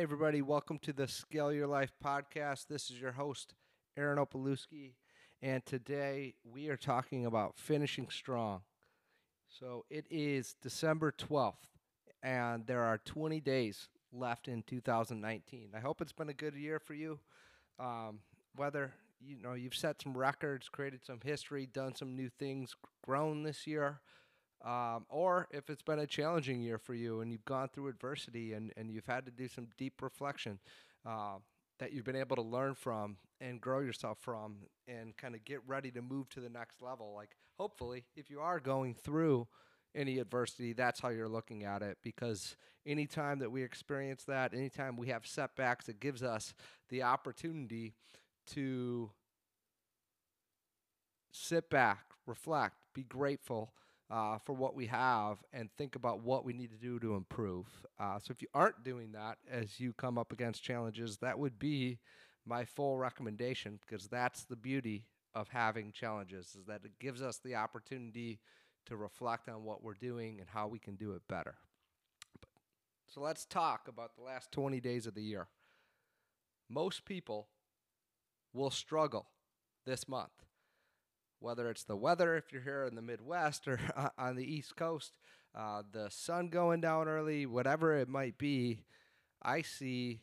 Hi, everybody. Welcome to the Scale Your Life podcast. This is your host, Aaron Opalewski, and today we are talking about finishing strong. So it is December 12th, and there are 20 days left in 2019. I hope it's been a good year for you. Um, whether you know you've set some records, created some history, done some new things, grown this year, um, or if it's been a challenging year for you and you've gone through adversity and, and you've had to do some deep reflection uh, that you've been able to learn from and grow yourself from and kind of get ready to move to the next level. Like, hopefully, if you are going through any adversity, that's how you're looking at it. Because anytime that we experience that, anytime we have setbacks, it gives us the opportunity to sit back, reflect, be grateful uh, for what we have and think about what we need to do to improve. Uh, so if you aren't doing that as you come up against challenges, that would be my full recommendation because that's the beauty of having challenges is that it gives us the opportunity to reflect on what we're doing and how we can do it better. So let's talk about the last 20 days of the year. Most people will struggle this month whether it's the weather if you're here in the Midwest or on the East Coast, uh, the sun going down early, whatever it might be, I see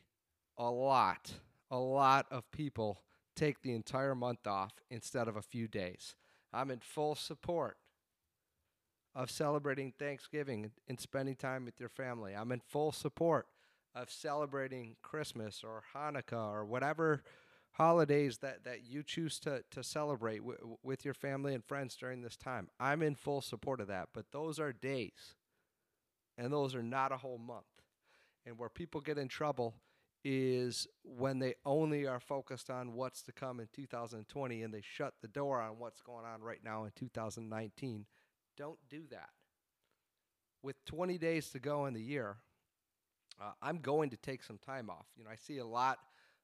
a lot, a lot of people take the entire month off instead of a few days. I'm in full support of celebrating Thanksgiving and spending time with your family. I'm in full support of celebrating Christmas or Hanukkah or whatever holidays that, that you choose to, to celebrate w- with your family and friends during this time. I'm in full support of that, but those are days, and those are not a whole month. And where people get in trouble is when they only are focused on what's to come in 2020 and they shut the door on what's going on right now in 2019. Don't do that. With 20 days to go in the year, uh, I'm going to take some time off. You know, I see a lot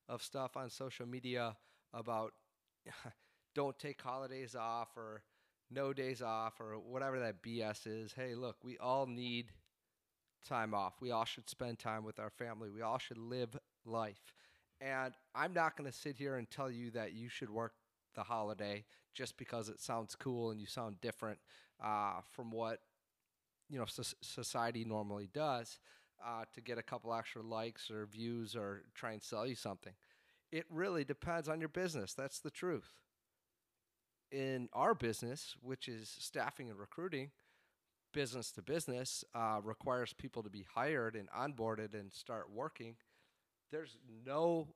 of stuff on social media about don't take holidays off or no days off or whatever that BS is. Hey, look, we all need time off. We all should spend time with our family. We all should live life. And I'm not going to sit here and tell you that you should work the holiday just because it sounds cool and you sound different uh, from what you know society normally does uh, to get a couple extra likes or views or try and sell you something. It really depends on your business. That's the truth. In our business, which is staffing and recruiting, business to business uh, requires people to be hired and onboarded and start working. There's no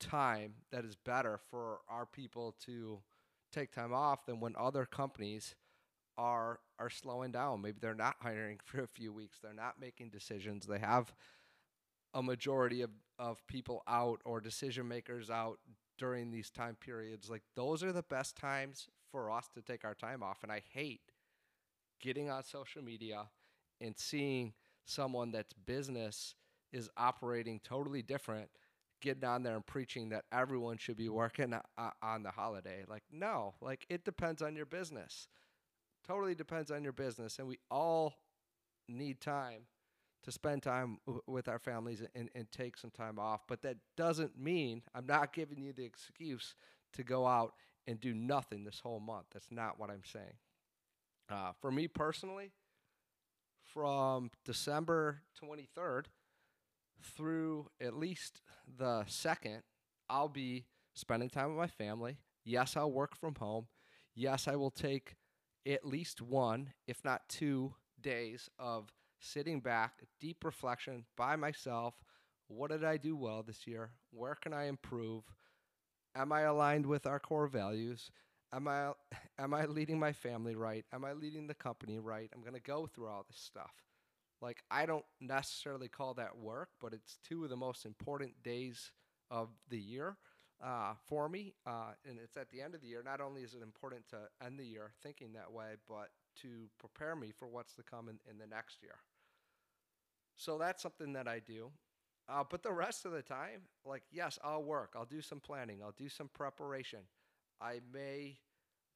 time that is better for our people to take time off than when other companies are are slowing down. Maybe they're not hiring for a few weeks. They're not making decisions. They have a majority of, of people out or decision makers out during these time periods. Like those are the best times for us to take our time off. And I hate getting on social media and seeing someone that's business is operating totally different getting on there and preaching that everyone should be working uh, on the holiday like no like it depends on your business totally depends on your business, and we all need time to spend time w- with our families and, and take some time off. But that doesn't mean I'm not giving you the excuse to go out and do nothing this whole month. That's not what I'm saying. Uh, for me personally, from December 23rd through at least the 2nd, I'll be spending time with my family. Yes, I'll work from home. Yes, I will take at least one, if not two, days of sitting back, deep reflection by myself. What did I do well this year? Where can I improve? Am I aligned with our core values? Am I am I leading my family right? Am I leading the company right? I'm going to go through all this stuff. Like I don't necessarily call that work, but it's two of the most important days of the year uh, for me. Uh, and it's at the end of the year. Not only is it important to end the year thinking that way, but to prepare me for what's to come in, in the next year. So that's something that I do. Uh, but the rest of the time, like, yes, I'll work. I'll do some planning. I'll do some preparation. I may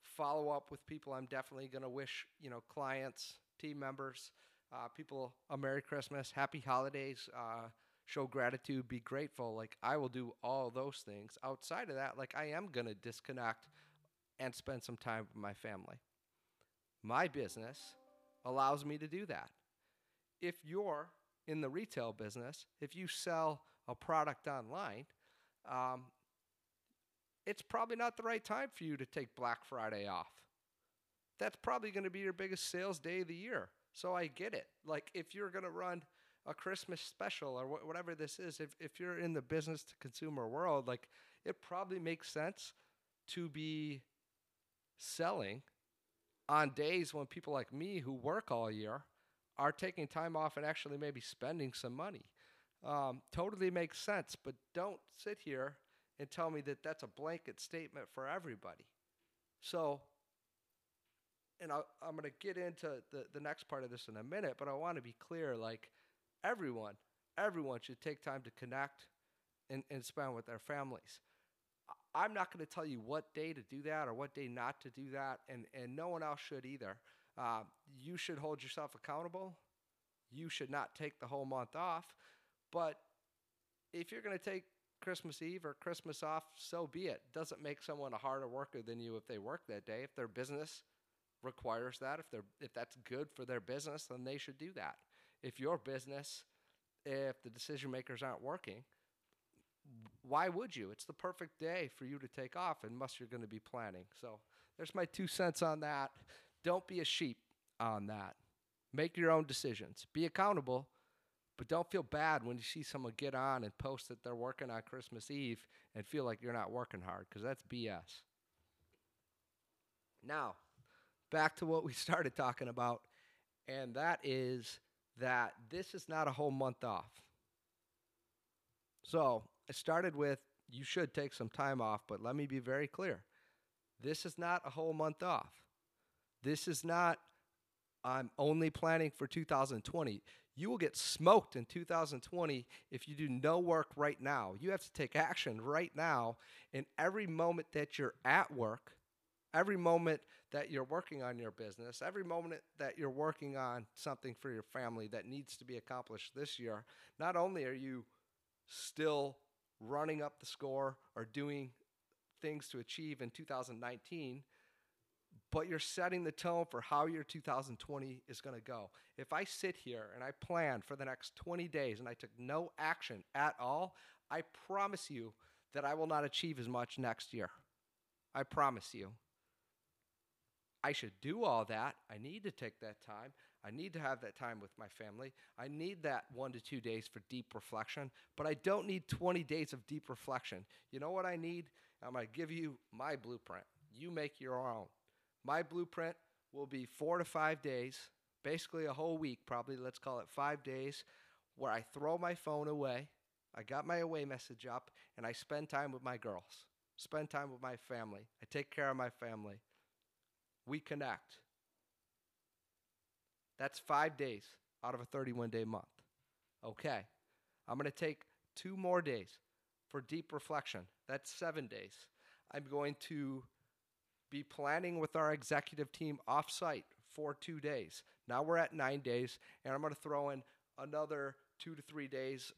follow up with people I'm definitely going to wish, you know, clients, team members, uh, people a Merry Christmas, Happy Holidays, uh, show gratitude, be grateful. Like I will do all those things. Outside of that, like I am going to disconnect and spend some time with my family. My business allows me to do that. If you're in the retail business, if you sell a product online, um, it's probably not the right time for you to take Black Friday off. That's probably going to be your biggest sales day of the year. So I get it. Like if you're going to run a Christmas special or wh- whatever this is, if, if you're in the business to consumer world, like it probably makes sense to be selling on days when people like me who work all year are taking time off and actually maybe spending some money. Um, totally makes sense, but don't sit here and tell me that that's a blanket statement for everybody. So, and i am going to get into the, the next part of this in a minute, but I want to be clear like, everyone, everyone should take time to connect and, and spend with their families. I'm not going to tell you what day to do that or what day not to do that, and, and no one else should either. Uh, you should hold yourself accountable. You should not take the whole month off. But if you're going to take Christmas Eve or Christmas off, so be it. Doesn't make someone a harder worker than you if they work that day. If their business requires that, if they're if that's good for their business, then they should do that. If your business, if the decision makers aren't working, why would you? It's the perfect day for you to take off unless you're going to be planning. So there's my two cents on that. Don't be a sheep on that. Make your own decisions. Be accountable, but don't feel bad when you see someone get on and post that they're working on Christmas Eve and feel like you're not working hard because that's BS. Now, back to what we started talking about, and that is that this is not a whole month off. So I started with you should take some time off, but let me be very clear. This is not a whole month off. This is not, I'm only planning for 2020. You will get smoked in 2020 if you do no work right now. You have to take action right now. In every moment that you're at work, every moment that you're working on your business, every moment that you're working on something for your family that needs to be accomplished this year, not only are you still running up the score or doing things to achieve in 2019, but you're setting the tone for how your 2020 is going to go. If I sit here and I plan for the next 20 days and I took no action at all, I promise you that I will not achieve as much next year. I promise you. I should do all that. I need to take that time. I need to have that time with my family. I need that one to two days for deep reflection, but I don't need 20 days of deep reflection. You know what I need? I'm going to give you my blueprint. You make your own. My blueprint will be four to five days, basically a whole week, probably, let's call it five days, where I throw my phone away. I got my away message up, and I spend time with my girls, spend time with my family. I take care of my family. We connect. That's five days out of a 31 day month. Okay. I'm going to take two more days for deep reflection. That's seven days. I'm going to be planning with our executive team offsite for two days. Now we're at nine days, and I'm going to throw in another two to three days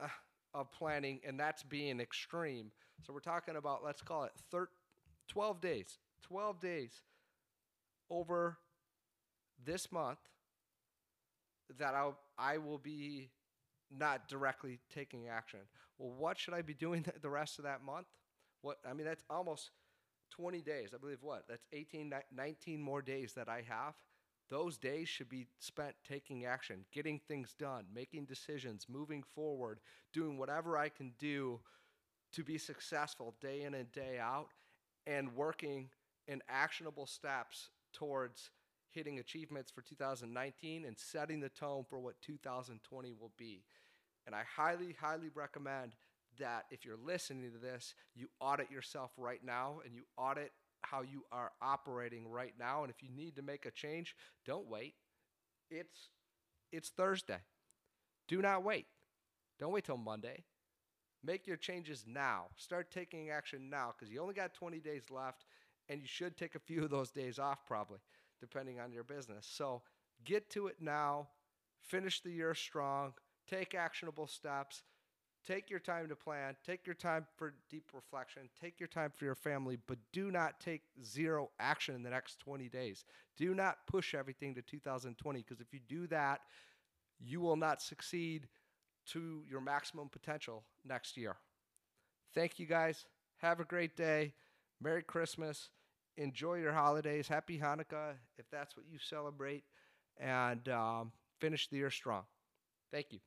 uh, of planning, and that's being extreme. So we're talking about, let's call it thir- 12 days. 12 days over this month that I'll, I will be not directly taking action. Well, what should I be doing the rest of that month? What I mean, that's almost 20 days. I believe what? That's 18, 19 more days that I have. Those days should be spent taking action, getting things done, making decisions, moving forward, doing whatever I can do to be successful day in and day out, and working in actionable steps towards hitting achievements for 2019 and setting the tone for what 2020 will be. And I highly, highly recommend that if you're listening to this, you audit yourself right now and you audit how you are operating right now. And if you need to make a change, don't wait. It's it's Thursday. Do not wait. Don't wait till Monday. Make your changes now. Start taking action now because you only got 20 days left and you should take a few of those days off probably depending on your business. So get to it now, finish the year strong, take actionable steps, take your time to plan, take your time for deep reflection, take your time for your family, but do not take zero action in the next 20 days. Do not push everything to 2020 because if you do that, you will not succeed to your maximum potential next year. Thank you guys. Have a great day. Merry Christmas. Enjoy your holidays. Happy Hanukkah if that's what you celebrate. And um, finish the year strong. Thank you.